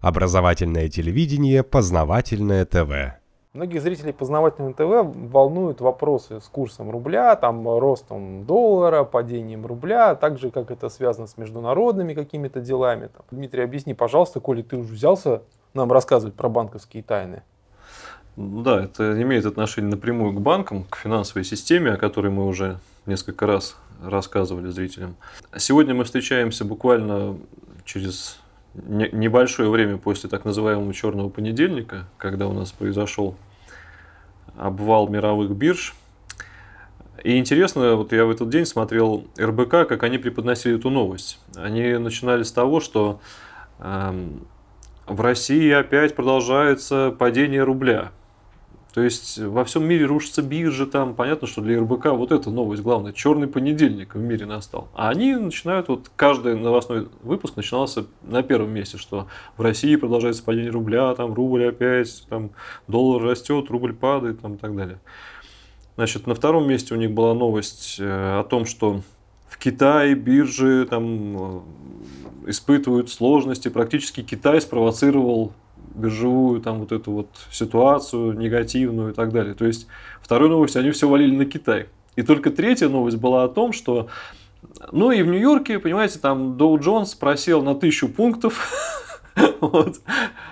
Образовательное телевидение, познавательное ТВ. Многих зрителей познавательного ТВ волнуют вопросы с курсом рубля, там, ростом доллара, падением рубля, так же, как это связано с международными какими-то делами. Там. Дмитрий, объясни, пожалуйста, коли ты уже взялся нам рассказывать про банковские тайны. Ну да, это имеет отношение напрямую к банкам, к финансовой системе, о которой мы уже несколько раз рассказывали зрителям. Сегодня мы встречаемся буквально через небольшое время после так называемого черного понедельника, когда у нас произошел обвал мировых бирж. И интересно, вот я в этот день смотрел РБК, как они преподносили эту новость. Они начинали с того, что э, в России опять продолжается падение рубля. То есть во всем мире рушатся биржи, там понятно, что для РБК вот эта новость главная. Черный понедельник в мире настал. А они начинают, вот каждый новостной выпуск начинался на первом месте, что в России продолжается падение рубля, там рубль опять, там доллар растет, рубль падает, там и так далее. Значит, на втором месте у них была новость э, о том, что в Китае биржи там э, испытывают сложности. Практически Китай спровоцировал биржевую там вот эту вот ситуацию негативную и так далее. То есть вторую новость они все валили на Китай. И только третья новость была о том, что ну и в Нью-Йорке, понимаете, там Доу Джонс просел на тысячу пунктов. Вот.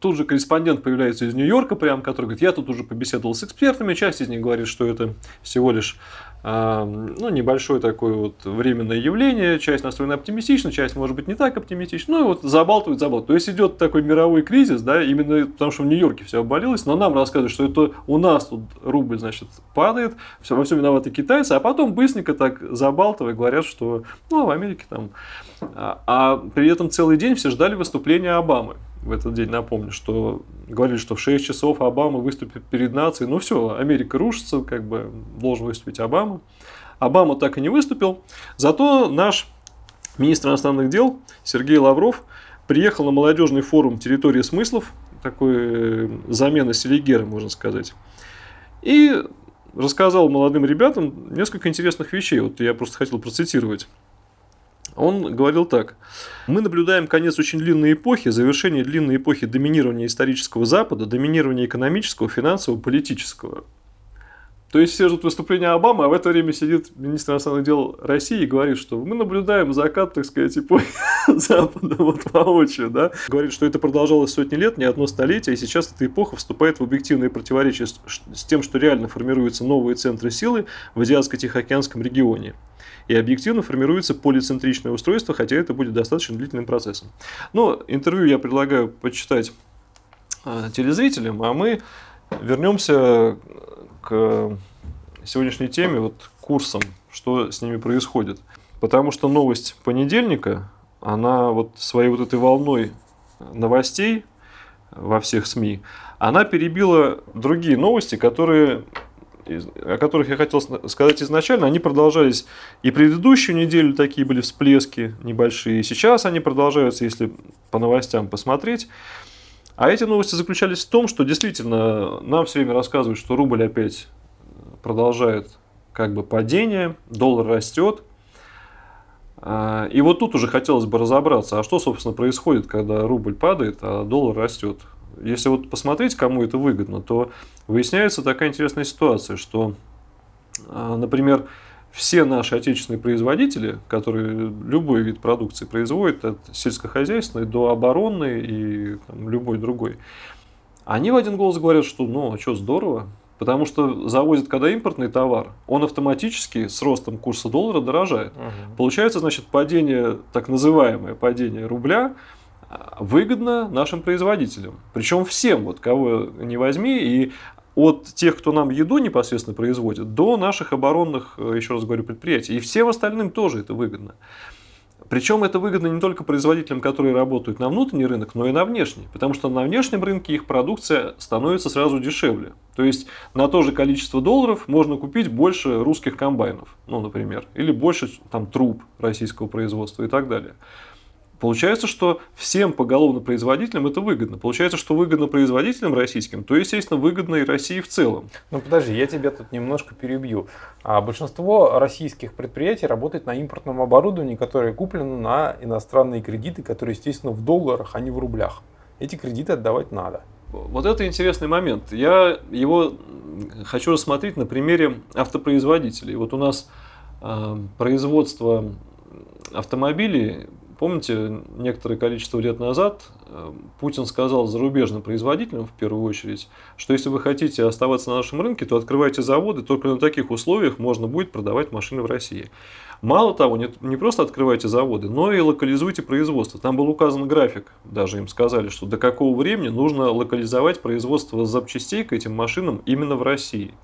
Тут же корреспондент появляется из Нью-Йорка, прям, который говорит, я тут уже побеседовал с экспертами, часть из них говорит, что это всего лишь ну, небольшое такое вот временное явление, часть настроена оптимистично, часть может быть не так оптимистично, ну и вот забалтывает, забалтывает. То есть идет такой мировой кризис, да, именно потому что в Нью-Йорке все обвалилось, но нам рассказывают, что это у нас тут рубль, значит, падает, все, во всем виноваты китайцы, а потом быстренько так забалтывая говорят, что, ну, в Америке там. А, а при этом целый день все ждали выступления Обамы в этот день, напомню, что говорили, что в 6 часов Обама выступит перед нацией. Ну все, Америка рушится, как бы должен выступить Обама. Обама так и не выступил. Зато наш министр иностранных дел Сергей Лавров приехал на молодежный форум «Территория смыслов», такой э, замена Селигера, можно сказать. И рассказал молодым ребятам несколько интересных вещей. Вот я просто хотел процитировать. Он говорил так. Мы наблюдаем конец очень длинной эпохи, завершение длинной эпохи доминирования исторического Запада, доминирования экономического, финансового, политического. То есть все ждут выступления Обамы, а в это время сидит министр иностранных дел России и говорит, что мы наблюдаем закат, так сказать, эпохи Запада вот воочию. Да? Говорит, что это продолжалось сотни лет, не одно столетие, и сейчас эта эпоха вступает в объективные противоречия с, с тем, что реально формируются новые центры силы в Азиатско-Тихоокеанском регионе и объективно формируется полицентричное устройство, хотя это будет достаточно длительным процессом. Но интервью я предлагаю почитать а, телезрителям, а мы вернемся к сегодняшней теме, вот курсам, что с ними происходит. Потому что новость понедельника, она вот своей вот этой волной новостей во всех СМИ, она перебила другие новости, которые о которых я хотел сказать изначально, они продолжались и предыдущую неделю такие были всплески небольшие, сейчас они продолжаются, если по новостям посмотреть. А эти новости заключались в том, что действительно нам все время рассказывают, что рубль опять продолжает как бы падение, доллар растет. А, и вот тут уже хотелось бы разобраться, а что, собственно, происходит, когда рубль падает, а доллар растет если вот посмотреть, кому это выгодно, то выясняется такая интересная ситуация, что, а, например, все наши отечественные производители, которые любой вид продукции производят, от сельскохозяйственной до оборонной и там, любой другой, они в один голос говорят, что ну, а что, здорово, Потому что завозят, когда импортный товар, он автоматически с ростом курса доллара дорожает. Угу. Получается, значит, падение, так называемое падение рубля, выгодно нашим производителям. Причем всем, вот кого не возьми, и от тех, кто нам еду непосредственно производит, до наших оборонных, э, еще раз говорю, предприятий. И всем остальным тоже это выгодно. Причем это выгодно не только производителям, которые работают на внутренний рынок, но и на внешний. Потому что на внешнем рынке их продукция становится сразу дешевле. То есть на то же количество долларов можно купить больше русских комбайнов, ну, например, или больше там, труб российского производства и так далее. Получается, что всем поголовно производителям это выгодно. Получается, что выгодно производителям российским, то, естественно, выгодно и России в целом. Ну подожди, я тебя тут немножко перебью. А большинство российских предприятий работает на импортном оборудовании, которое куплено на иностранные кредиты, которые, естественно, в долларах, а не в рублях. эти кредиты отдавать надо. Вот это интересный момент. Я его хочу рассмотреть на примере автопроизводителей. Вот у нас э, производство автомобилей, помните, некоторое количество лет назад э, Путин сказал зарубежным производителям в первую очередь, что если вы хотите оставаться на нашем рынке, то открывайте заводы, только на таких условиях можно будет продавать машины в России. Мало того, не, не просто открывайте заводы, но и локализуйте производство. Там был указан график, даже им сказали, что до какого времени нужно локализовать производство запчастей к этим машинам именно в России.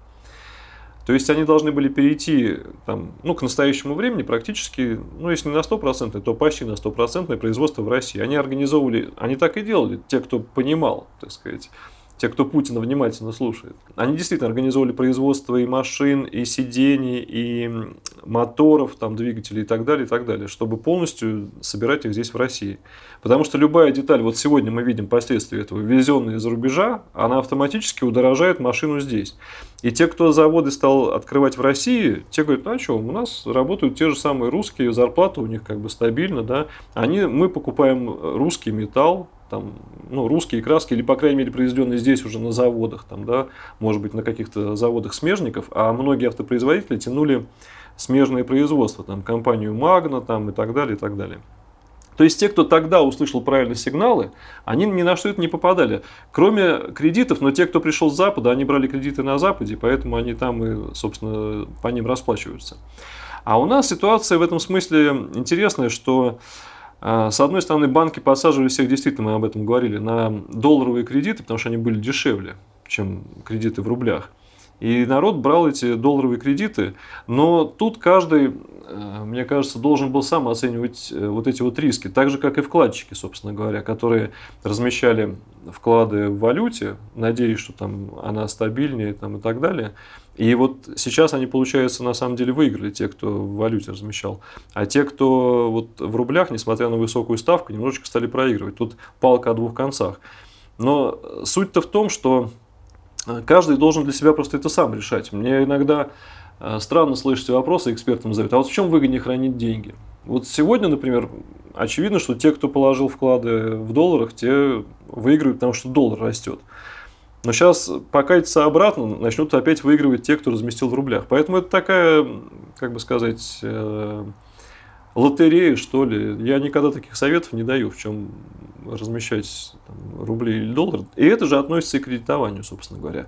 То есть они должны были перейти там, ну, к настоящему времени практически, ну если не на 100%, то почти на 100% производство в России. Они организовывали, они так и делали, те, кто понимал, так сказать, те, кто Путина внимательно слушает, они действительно организовали производство и машин, и сидений, и моторов, там, двигателей и так далее, и так далее, чтобы полностью собирать их здесь в России. Потому что любая деталь, вот сегодня мы видим последствия этого, везенная из-за рубежа, она автоматически удорожает машину здесь. И те, кто заводы стал открывать в России, те говорят, ну а что, у нас работают те же самые русские, зарплата у них как бы стабильна, да, они, мы покупаем русский металл, там, ну, русские краски, или, по крайней мере, произведенные здесь уже на заводах, там, да, может быть, на каких-то заводах смежников, а многие автопроизводители тянули смежное производство, там, компанию Магна, там, и так далее, и так далее. То есть те, кто тогда услышал правильные сигналы, они ни на что это не попадали. Кроме кредитов, но те, кто пришел с Запада, они брали кредиты на Западе, поэтому они там и, собственно, по ним расплачиваются. А у нас ситуация в этом смысле интересная, что а, с одной стороны, банки посаживали всех, действительно, мы об этом говорили, на долларовые кредиты, потому что они были дешевле, чем кредиты в рублях. И народ брал эти долларовые кредиты, но тут каждый, э, мне кажется, должен был сам оценивать э, вот эти вот риски, так же, как и вкладчики, собственно говоря, которые размещали вклады в валюте, надеясь, что там она стабильнее там, и так далее. И вот сейчас они, получается, на самом деле выиграли, те, кто в валюте размещал. А те, кто вот в рублях, несмотря на высокую ставку, немножечко стали проигрывать. Тут палка о двух концах. Но суть-то в том, что каждый должен для себя просто это сам решать. Мне иногда э, странно слышать вопросы экспертам задают, а вот в чем выгоднее хранить деньги? Вот сегодня, например, очевидно, что те, кто положил вклады в долларах, те выигрывают, потому что доллар растет. Но сейчас покатится обратно, начнут опять выигрывать те, кто разместил в рублях. Поэтому это такая, как бы сказать, э, лотерея, что ли. Я никогда таких советов не даю, в чем размещать там, рубли или доллары. И это же относится и к кредитованию, собственно говоря.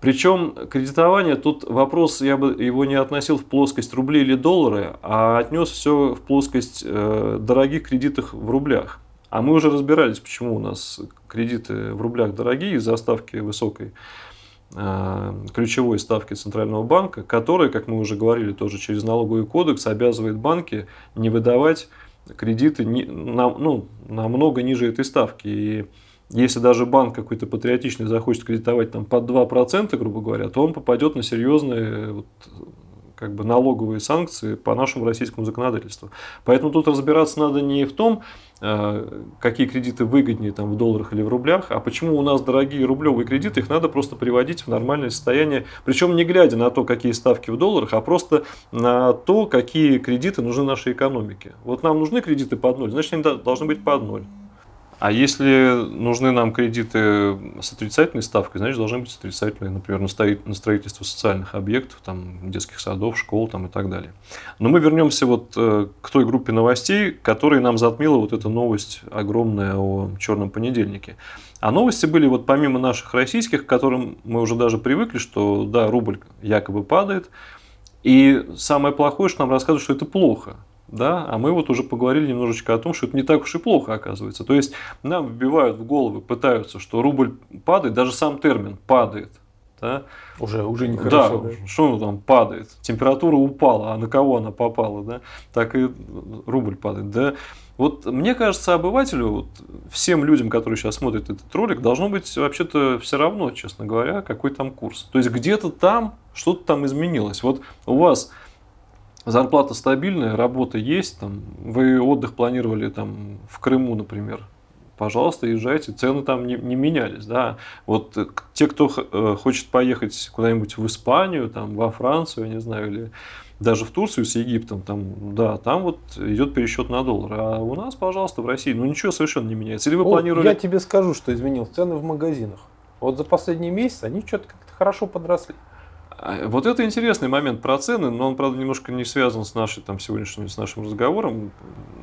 Причем кредитование, тут вопрос, я бы его не относил в плоскость рубли или доллары, а отнес все в плоскость э, дорогих кредитов в рублях. А мы уже разбирались, почему у нас кредиты в рублях дорогие из-за ставки высокой э, ключевой ставки Центрального банка, которая, как мы уже говорили, тоже через налоговый кодекс обязывает банки не выдавать кредиты на, ну, намного ниже этой ставки. И если даже банк какой-то патриотичный захочет кредитовать там под 2%, грубо говоря, то он попадет на серьезные вот, как бы налоговые санкции по нашему российскому законодательству. Поэтому тут разбираться надо не в том, э, какие кредиты выгоднее там, в долларах или в рублях, а почему у нас дорогие рублевые кредиты, их надо просто приводить в нормальное состояние, причем не глядя на то, какие ставки в долларах, а просто на то, какие кредиты нужны нашей экономике. Вот нам нужны кредиты под ноль, значит они должны быть под ноль. А если нужны нам кредиты с отрицательной ставкой, значит, должны быть отрицательные, например, на строительство социальных объектов, там, детских садов, школ там, и так далее. Но мы вернемся вот э, к той группе новостей, которая нам затмила вот эта новость огромная о черном понедельнике. А новости были вот помимо наших российских, к которым мы уже даже привыкли, что да, рубль якобы падает. И самое плохое, что нам рассказывают, что это плохо да, а мы вот уже поговорили немножечко о том, что это не так уж и плохо оказывается. То есть нам вбивают в головы, пытаются, что рубль падает, даже сам термин падает. Да? Уже, уже нехорошо. Да, да, что там падает. Температура упала, а на кого она попала, да? Так и рубль падает. Да? Вот мне кажется, обывателю, вот, всем людям, которые сейчас смотрят этот ролик, должно быть вообще-то все равно, честно говоря, какой там курс. То есть где-то там что-то там изменилось. Вот у вас зарплата стабильная, работа есть, там, вы отдых планировали там, в Крыму, например, пожалуйста, езжайте, цены там не, не менялись. Да. Вот те, кто э, хочет поехать куда-нибудь в Испанию, там, во Францию, я не знаю, или даже в Турцию с Египтом, там, да, там вот идет пересчет на доллар. А у нас, пожалуйста, в России, ну ничего совершенно не меняется. Или вы О, планировали... Я тебе скажу, что изменилось. Цены в магазинах. Вот за последний месяц они что-то как-то хорошо подросли. А, Вот это интересный момент про цены, но он, правда, немножко не связан с нашей там сегодняшним с нашим разговором.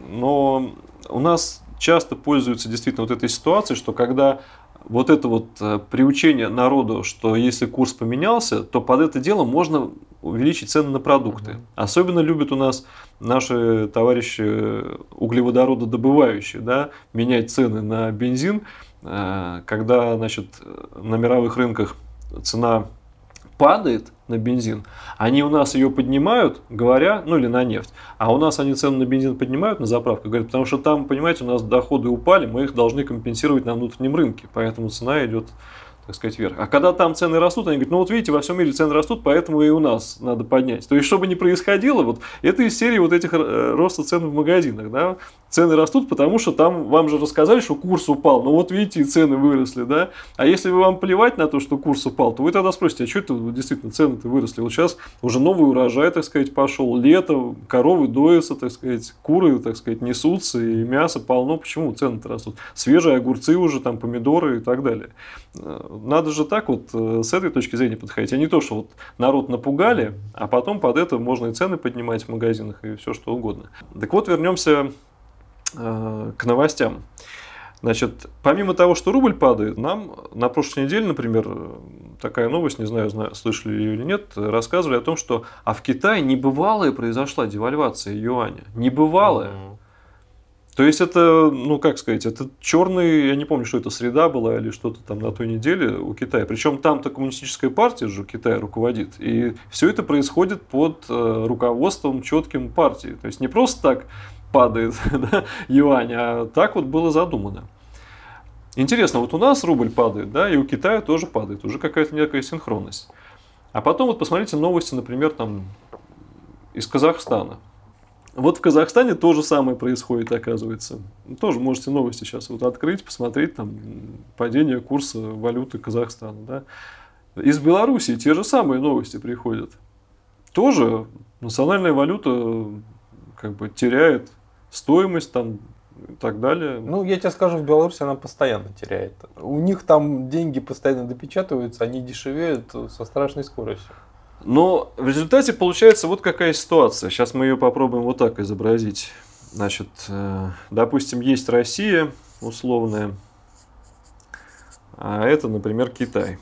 Но у нас часто пользуются действительно вот этой ситуацией, что когда вот это вот э, приучение народу, что если курс поменялся, то под это дело можно увеличить цены на продукты. Мгм. Особенно любят у нас наши товарищи углеводорододобывающие, да, менять цены на бензин, э, когда, значит, на мировых рынках цена падает на бензин, они у нас ее поднимают, говоря, ну или на нефть, а у нас они цену на бензин поднимают на заправку, говорят, потому что там, понимаете, у нас доходы упали, мы их должны компенсировать на внутреннем рынке, поэтому цена идет так сказать, вверх. А когда там цены растут, они говорят, ну вот видите, во всем мире цены растут, поэтому и у нас надо поднять. То есть, что бы ни происходило, вот это из серии вот этих э, роста цен в магазинах, да, цены растут, потому что там вам же рассказали, что курс упал, ну вот видите, и цены выросли, да, а если вы вам плевать на то, что курс упал, то вы тогда спросите, а что это действительно цены-то выросли? Вот сейчас уже новый урожай, так сказать, пошел, лето, коровы доятся, так сказать, куры, так сказать, несутся, и мясо полно, почему цены-то растут? Свежие огурцы уже, там, помидоры и так далее. Э, Надо же так вот э, с этой точки зрения подходить, а не то, что вот народ напугали, а потом под это можно и цены поднимать в магазинах и все что угодно. Так вот, вернемся к новостям. Значит, помимо того, что рубль падает, нам на прошлой неделе, например, э, такая новость, не знаю, зна- слышали ее или нет, рассказывали о том, что а в Китае небывалая произошла девальвация юаня. Небывалая. То есть это, ну как сказать, это черный, я не помню, что это среда была или что-то там на той неделе у Китая. Причем там-то коммунистическая партия же Китая руководит. И все это происходит под э, руководством четким партии. То есть не просто так падает да, юань, а так вот было задумано. Интересно, вот у нас рубль падает, да, и у Китая тоже падает, уже какая-то некая синхронность. А потом вот посмотрите новости, например, там из Казахстана. Вот в Казахстане то же самое происходит, оказывается. Тоже можете новости сейчас вот открыть, посмотреть там падение курса валюты Казахстана. Да. Из Беларуси те же самые новости приходят. Тоже национальная валюта м, как бы теряет стоимость там и так далее. Ну, я тебе скажу, в Беларуси она постоянно теряет. У них там деньги постоянно допечатываются, они дешевеют со страшной скоростью. Но в результате получается вот какая ситуация. Сейчас мы ее попробуем вот так изобразить. Значит, э, допустим, есть Россия условная, а это, например, Китай.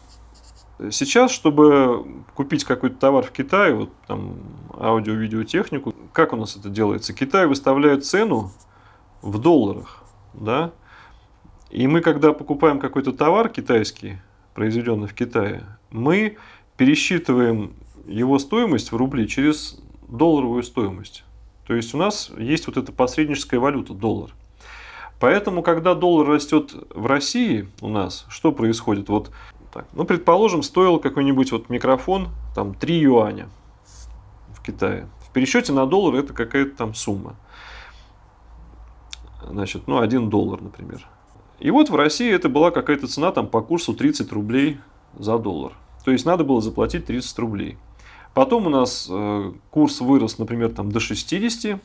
Сейчас, чтобы купить какой-то товар в Китае, вот там аудио-видеотехнику, как у нас это делается? Китай выставляет цену в долларах, да? И мы, когда покупаем какой-то товар китайский, произведенный в Китае, мы пересчитываем его стоимость в рубли через долларовую стоимость. То есть у нас есть вот эта посредническая валюта доллар. Поэтому, когда доллар растет в России у нас, что происходит? Вот так. Ну, предположим, стоил какой-нибудь вот микрофон там 3 юаня в Китае. В пересчете на доллар это какая-то там сумма. Значит, ну, 1 доллар, например. И вот в России это была какая-то цена там по курсу 30 рублей за доллар. То есть надо было заплатить 30 рублей. Потом у нас э, курс вырос, например, там до 60.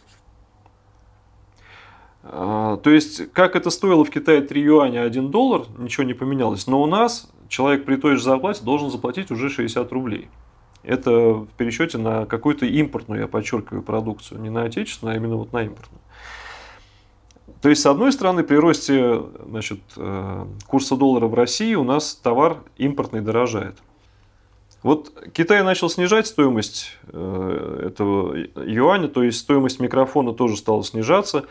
А, то есть, как это стоило в Китае 3 юаня 1 доллар, ничего не поменялось. Но у нас человек при той же зарплате должен заплатить уже 60 рублей. Это в пересчете на какую-то импортную, я подчеркиваю, продукцию. Не на отечественную, а именно вот на импортную. То есть, с одной стороны, при росте значит, э, курса доллара в России у нас товар импортный дорожает. Вот Китай начал снижать стоимость э, этого юаня, то есть стоимость микрофона тоже стала снижаться.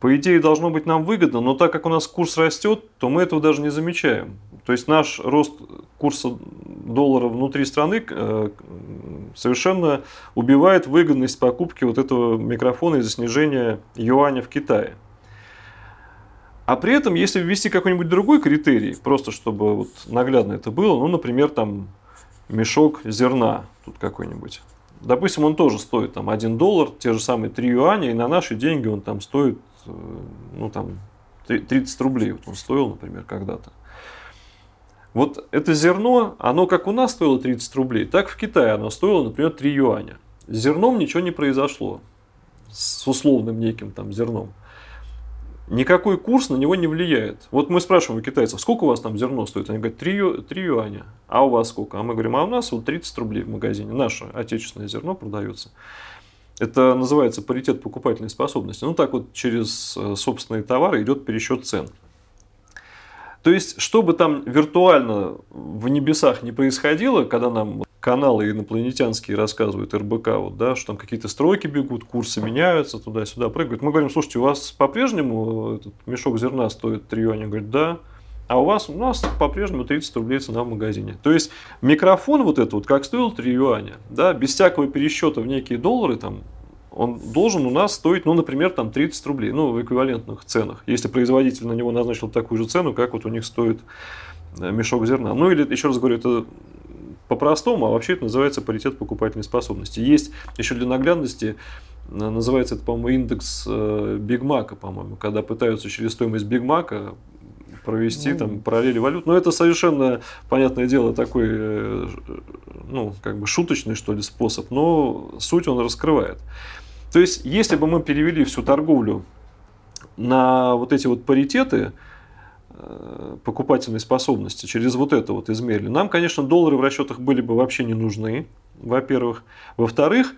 По идее, должно быть нам выгодно, но так как у нас курс растет, то мы этого даже не замечаем. То есть наш рост курса доллара внутри страны э, совершенно убивает выгодность покупки вот этого микрофона из-за снижения юаня в Китае. А при этом, если ввести какой-нибудь другой критерий, просто чтобы вот наглядно это было, ну, например, там мешок зерна тут какой-нибудь. Допустим, он тоже стоит там 1 доллар, те же самые 3 юаня, и на наши деньги он там стоит, э, ну, там 30 рублей вот он стоил, например, когда-то. Вот это зерно, оно как у нас стоило 30 рублей, так в Китае оно стоило, например, 3 юаня. С зерном ничего не произошло. С условным неким там зерном. Никакой курс на него не влияет. Вот мы спрашиваем у китайцев, сколько у вас там зерно стоит? Они говорят, 3, 3 юаня. А у вас сколько? А мы говорим, а у нас вот 30 рублей в магазине. Наше отечественное зерно продается. Это называется паритет покупательной способности. Ну так вот через э, собственные товары идет пересчет цен. То есть, что бы там виртуально в небесах не происходило, когда нам каналы инопланетянские рассказывают РБК, вот, да, что там какие-то стройки бегут, курсы меняются, туда-сюда прыгают. Мы говорим, слушайте, у вас по-прежнему этот мешок зерна стоит 3 юаня? Говорит, да. А у вас, у нас по-прежнему 30 рублей цена в магазине. То есть микрофон вот этот вот, как стоил 3 юаня, да, без всякого пересчета в некие доллары, там, он должен у нас стоить, ну, например, там 30 рублей, ну, в эквивалентных ценах, если производитель на него назначил такую же цену, как вот у них стоит э, мешок зерна. Ну, или, еще раз говорю, это по-простому, а вообще это называется паритет покупательной способности. Есть еще для наглядности, э, называется это, по-моему, индекс э, Биг Мака, по-моему, когда пытаются через стоимость Биг Мака провести ну, там параллели валют. Но это совершенно, понятное дело, такой, э, ну, как бы шуточный, что ли, способ, но суть он раскрывает. То есть, если бы мы перевели всю торговлю на вот эти вот паритеты, э, покупательной способности через вот это вот измерили. Нам, конечно, доллары в расчетах были бы вообще не нужны, во-первых. Во-вторых,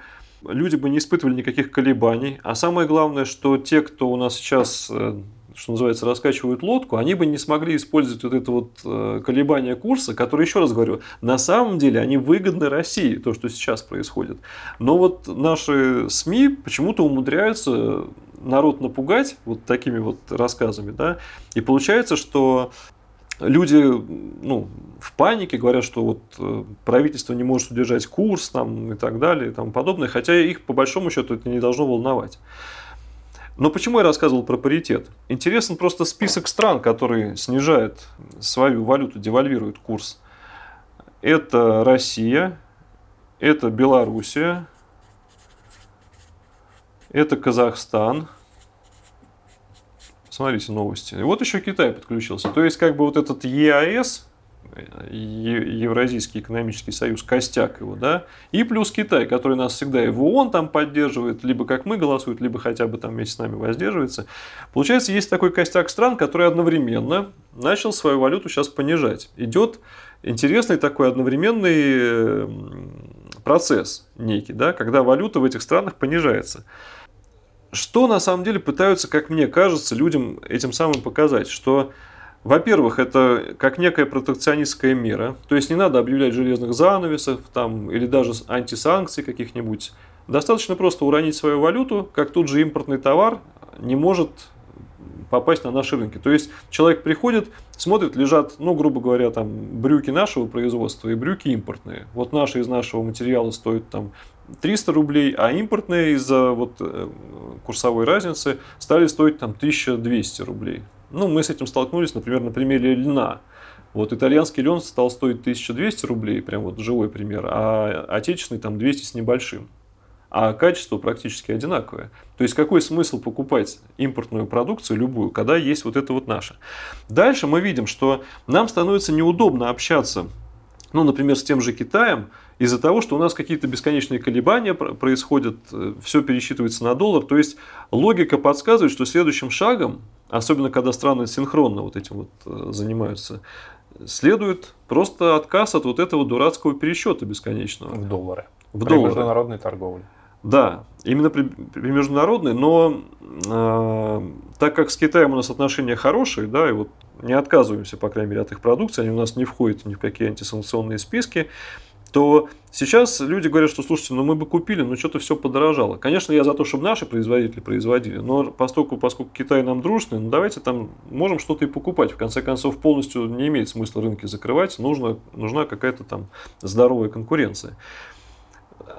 люди бы не испытывали никаких колебаний. А самое главное, что те, кто у нас сейчас э, что называется, раскачивают лодку, они бы не смогли использовать вот это вот э, колебание курса, который, еще раз говорю, на самом деле они выгодны России, то, что сейчас происходит. Но вот наши СМИ почему-то умудряются народ напугать вот такими вот рассказами, да, и получается, что люди ну, в панике говорят, что вот э, правительство не может удержать курс там, и так далее и тому подобное, хотя их по большому счету это не должно волновать. Но почему я рассказывал про паритет? Интересен просто список стран, которые снижают свою валюту, девальвируют курс. Это Россия, это Белоруссия, это Казахстан. Смотрите новости. И вот еще Китай подключился. То есть, как бы вот этот ЕАС, Евразийский экономический союз, костяк его, да, и плюс Китай, который нас всегда и в ООН там поддерживает, либо как мы голосует, либо хотя бы там вместе с нами воздерживается. Получается, есть такой костяк стран, который одновременно начал свою валюту сейчас понижать. Идет интересный такой одновременный процесс некий, да, когда валюта в этих странах понижается. Что на самом деле пытаются, как мне кажется, людям этим самым показать, что во-первых, это как некая протекционистская мера. То есть не надо объявлять железных занавесов там, или даже антисанкций каких-нибудь. Достаточно просто уронить свою валюту, как тут же импортный товар не может попасть на наши рынки. То есть человек приходит, смотрит, лежат, ну, грубо говоря, там брюки нашего производства и брюки импортные. Вот наши из нашего материала стоят там 300 рублей, а импортные из-за вот э, курсовой разницы стали стоить там 1200 рублей. Ну, мы с этим столкнулись, например, на примере льна. Вот итальянский лен стал стоить 1200 рублей, прям вот живой пример, а отечественный там 200 с небольшим. А качество практически одинаковое. То есть какой смысл покупать импортную продукцию, любую, когда есть вот это вот наше. Дальше мы видим, что нам становится неудобно общаться, ну, например, с тем же Китаем, из-за того, что у нас какие-то бесконечные колебания происходят, э, все пересчитывается на доллар. То есть логика подсказывает, что следующим шагом особенно когда страны синхронно вот этим вот э, занимаются, следует просто отказ от вот этого дурацкого пересчета бесконечного. В доллары. В при доллары. международной торговле. Да, именно при, при международной, но э, так как с Китаем у нас отношения хорошие, да, и вот не отказываемся, по крайней мере, от их продукции, они у нас не входят ни в какие антисанкционные списки, то сейчас люди говорят, что слушайте, ну мы бы купили, но что-то все подорожало. Конечно, я за то, чтобы наши производители производили, но поскольку, поскольку Китай нам дружный, ну давайте там можем что-то и покупать. В конце концов, полностью не имеет смысла рынки закрывать, нужно, нужна какая-то там здоровая конкуренция.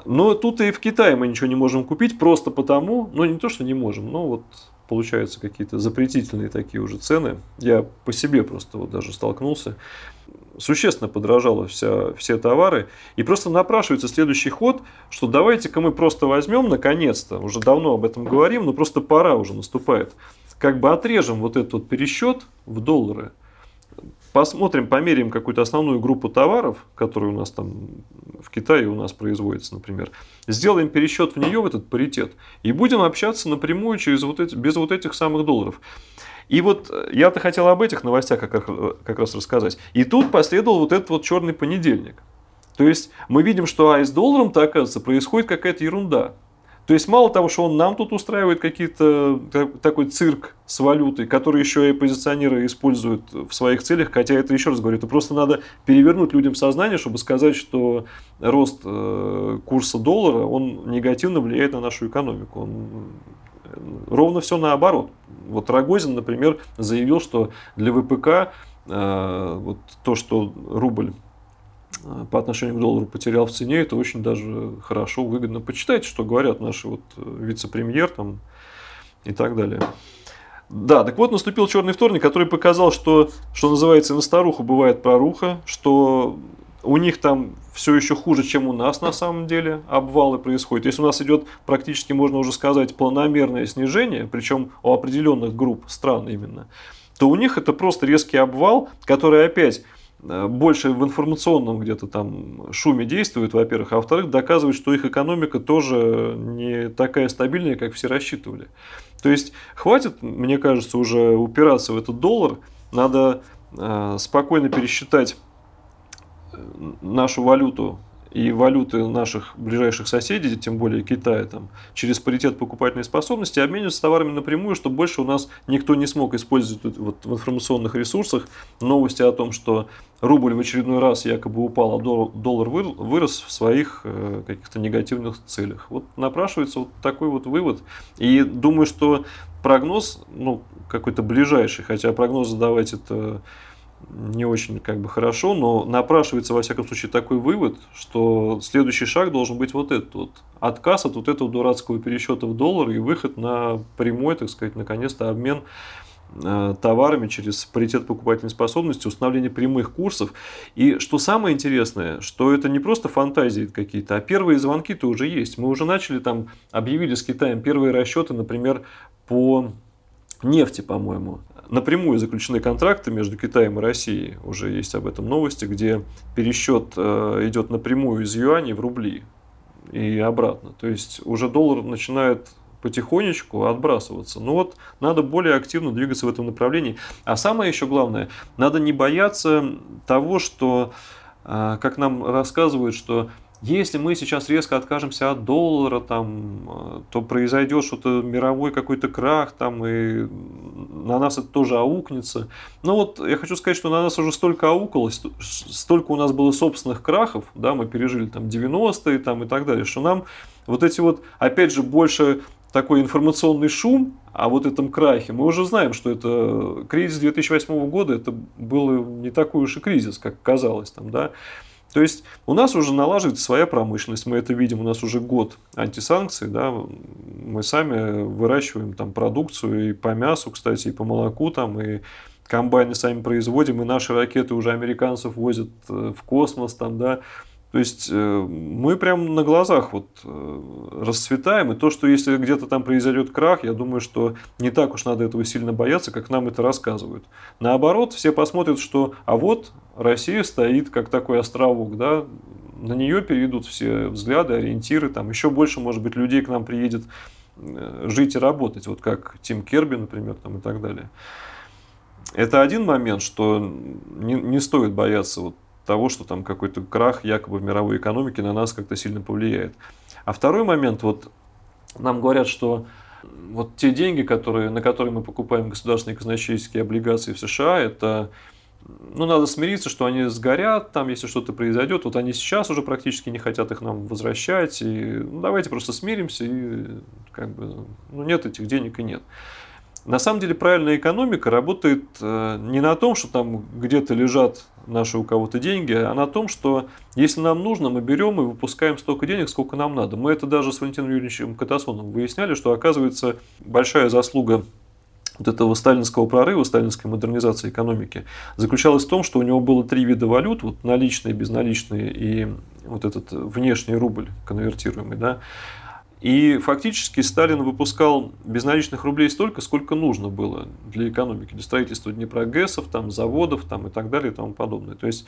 Но тут и в Китае мы ничего не можем купить просто потому, ну не то, что не можем, но вот получаются какие-то запретительные такие уже цены. Я по себе просто вот даже столкнулся существенно подорожало вся, все товары. И просто напрашивается следующий ход, что давайте-ка мы просто возьмем, наконец-то, уже давно об этом говорим, но просто пора уже наступает, как бы отрежем вот этот вот пересчет в доллары, посмотрим, померяем какую-то основную группу товаров, которые у нас там в Китае у нас производится, например, сделаем пересчет в нее, в этот паритет, и будем общаться напрямую через вот эти, без вот этих самых долларов. И вот э, я-то хотел об этих новостях как, как раз рассказать. И тут последовал вот этот вот черный понедельник. То есть мы видим, что а с долларом-то, оказывается, происходит какая-то ерунда. То есть мало того, что он нам тут устраивает какие-то такой цирк с валютой, который еще и позиционеры используют в своих целях, хотя это еще раз говорю, это просто надо перевернуть людям сознание, чтобы сказать, что рост э, курса доллара, он негативно влияет на нашу экономику. Он э, ровно все наоборот. Вот Рогозин, например, заявил, что для ВПК э, вот то, что рубль Э, по отношению к доллару потерял в цене, это очень даже хорошо, выгодно. Почитайте, что говорят наши вот э, вице-премьер там и так далее. Да, так вот наступил черный вторник, который показал, что, что называется, на старуху бывает проруха, что у них там все еще хуже, чем у нас на самом деле обвалы происходят. Если у нас идет практически, можно уже сказать, планомерное снижение, причем у определенных групп стран именно, то у них это просто резкий обвал, который опять Э, больше в информационном где-то там шуме действует, во-первых, а во-вторых, доказывает, что их экономика тоже не такая стабильная, как все рассчитывали. То есть хватит, мне кажется, уже упираться в этот доллар, надо э, спокойно пересчитать нашу валюту и валюты наших ближайших соседей, тем более Китая, там, через паритет покупательной способности обмениваться товарами напрямую, чтобы больше у нас никто не смог использовать вот, в информационных ресурсах новости о том, что рубль в очередной раз якобы упал, а доллар вырос в своих э, каких-то негативных целях. Вот напрашивается вот такой вот вывод. И думаю, что прогноз, ну, какой-то ближайший, хотя прогнозы давать это не очень как бы хорошо, но напрашивается во всяком случае такой вывод, что следующий шаг должен быть вот этот вот отказ от вот этого дурацкого пересчета в доллар и выход на прямой, так сказать, наконец-то обмен э, товарами через паритет покупательной способности, установление прямых курсов. И что самое интересное, что это не просто фантазии какие-то, а первые звонки-то уже есть. Мы уже начали там, объявили с Китаем первые расчеты, например, по нефти, по-моему напрямую заключены контракты между Китаем и Россией. Уже есть об этом новости, где пересчет э, идет напрямую из юаней в рубли и обратно. То есть уже доллар начинает потихонечку отбрасываться. Но вот надо более активно двигаться в этом направлении. А самое еще главное, надо не бояться того, что, э, как нам рассказывают, что если мы сейчас резко откажемся от доллара, там, э, то произойдет что-то мировой какой-то крах, там, и на нас это тоже аукнется. Но вот я хочу сказать, что на нас уже столько аукалось, столько у нас было собственных крахов, да, мы пережили там 90-е там, и так далее, что нам вот эти вот, опять же, больше такой информационный шум о вот этом крахе. Мы уже знаем, что это кризис 2008 года, это был не такой уж и кризис, как казалось там, да. То есть у нас уже налаживается своя промышленность, мы это видим, у нас уже год антисанкций, да, мы сами выращиваем там продукцию и по мясу, кстати, и по молоку там, и комбайны сами производим, и наши ракеты уже американцев возят э, в космос там, да, то есть э, мы прям на глазах вот э, расцветаем, и то, что если где-то там произойдет крах, я думаю, что не так уж надо этого сильно бояться, как нам это рассказывают. Наоборот, все посмотрят, что а вот Россия стоит как такой островок, да, на нее перейдут все взгляды, ориентиры, там еще больше, может быть, людей к нам приедет э, жить и работать, вот как Тим Керби, например, там и так далее. Это один момент, что не, не стоит бояться вот того, что там какой-то крах якобы в мировой экономике на нас как-то сильно повлияет. А второй момент, вот нам говорят, что вот те деньги, которые, на которые мы покупаем государственные казначейские облигации в США, это ну, надо смириться, что они сгорят, там, если что-то произойдет. Вот они сейчас уже практически не хотят их нам возвращать. И ну, давайте просто смиримся, и как бы, ну, нет этих денег и нет. На самом деле правильная экономика работает э, не на том, что там где-то лежат наши у кого-то деньги, а на том, что если нам нужно, мы берем и выпускаем столько денег, сколько нам надо. Мы это даже с Валентином Юрьевичем Катасоновым выясняли, что оказывается большая заслуга вот этого сталинского прорыва, сталинской модернизации экономики заключалась в том, что у него было три вида валют, вот наличные, безналичные и вот этот внешний рубль конвертируемый, да, И фактически Сталин выпускал безналичных рублей столько, сколько нужно было для экономики, для строительства Днепрогэсов, там, заводов там, и так далее и тому подобное. То есть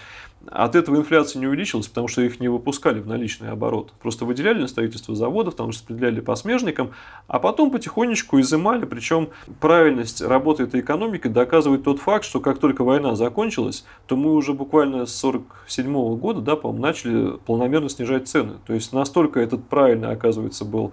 от этого инфляция не увеличилась, потому что их не выпускали в наличный оборот. Просто выделяли на строительство заводов, там распределяли по смежникам, а потом потихонечку изымали. Причем правильность работы этой экономики доказывает тот факт, что как только война закончилась, то мы уже буквально с 1947 года, да, по начали планомерно снижать цены. То есть настолько этот правильный, оказывается, был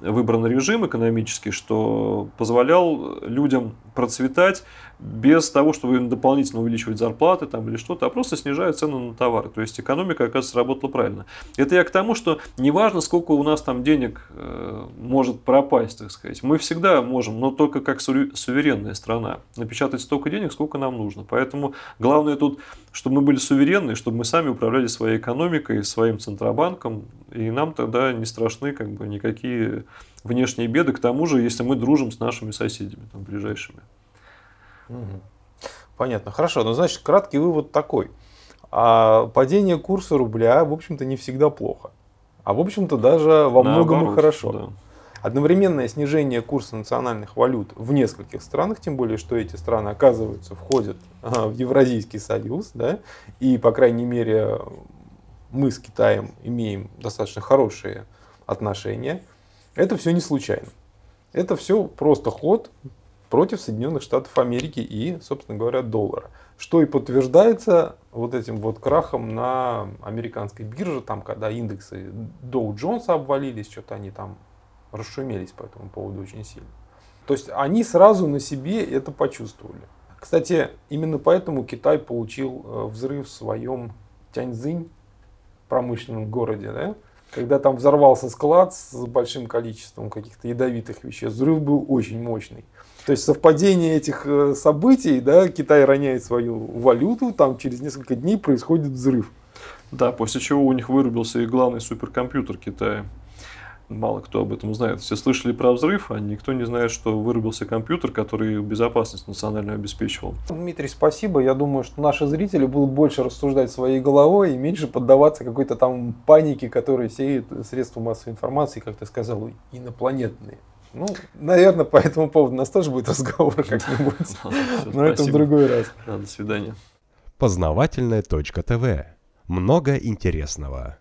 был выбран режим экономический, что позволял людям процветать без того, чтобы им дополнительно увеличивать зарплаты там, или что-то, а просто снижая цену на товары. То есть экономика, оказывается, работала правильно. Это я к тому, что неважно, сколько у нас там денег э, может пропасть, так сказать. Мы всегда можем, но только как суверенная страна, напечатать столько денег, сколько нам нужно. Поэтому главное тут, чтобы мы были суверенны, чтобы мы сами управляли своей экономикой, своим центробанком, и нам тогда не страшны как бы никакие внешние беды, к тому же, если мы дружим с нашими соседями, там, ближайшими. Понятно. Хорошо. Ну, значит, краткий вывод такой. А падение курса рубля, в общем-то, не всегда плохо. А в общем-то, даже во многом и хорошо. Да. Одновременное снижение курса национальных валют в нескольких странах, тем более, что эти страны, оказывается, входят в Евразийский союз, да, и, по крайней мере, мы с Китаем имеем достаточно хорошие отношения, это все не случайно. Это все просто ход против Соединенных Штатов Америки и, собственно говоря, доллара. Что и подтверждается вот этим вот крахом на американской бирже, там, когда индексы Dow Jones обвалились, что-то они там расшумелись по этому поводу очень сильно. То есть они сразу на себе это почувствовали. Кстати, именно поэтому Китай получил э, взрыв в своем Тяньцзинь промышленном городе, да? когда там взорвался склад с большим количеством каких-то ядовитых веществ, взрыв был очень мощный. То есть совпадение этих э, событий, да, Китай роняет свою валюту, там через несколько дней происходит взрыв. Да, после чего у них вырубился и главный суперкомпьютер Китая. Мало кто об этом знает. Все слышали про взрыв, а никто не знает, что вырубился компьютер, который безопасность национальную обеспечивал. Дмитрий, спасибо. Я думаю, что наши зрители будут больше рассуждать своей головой и меньше поддаваться какой-то там панике, которая сеет средства массовой информации, как ты сказал, инопланетные. Ну, наверное, по этому поводу у нас тоже будет разговор как-нибудь. Но это в другой раз. До свидания. Познавательная точка ТВ. Много интересного.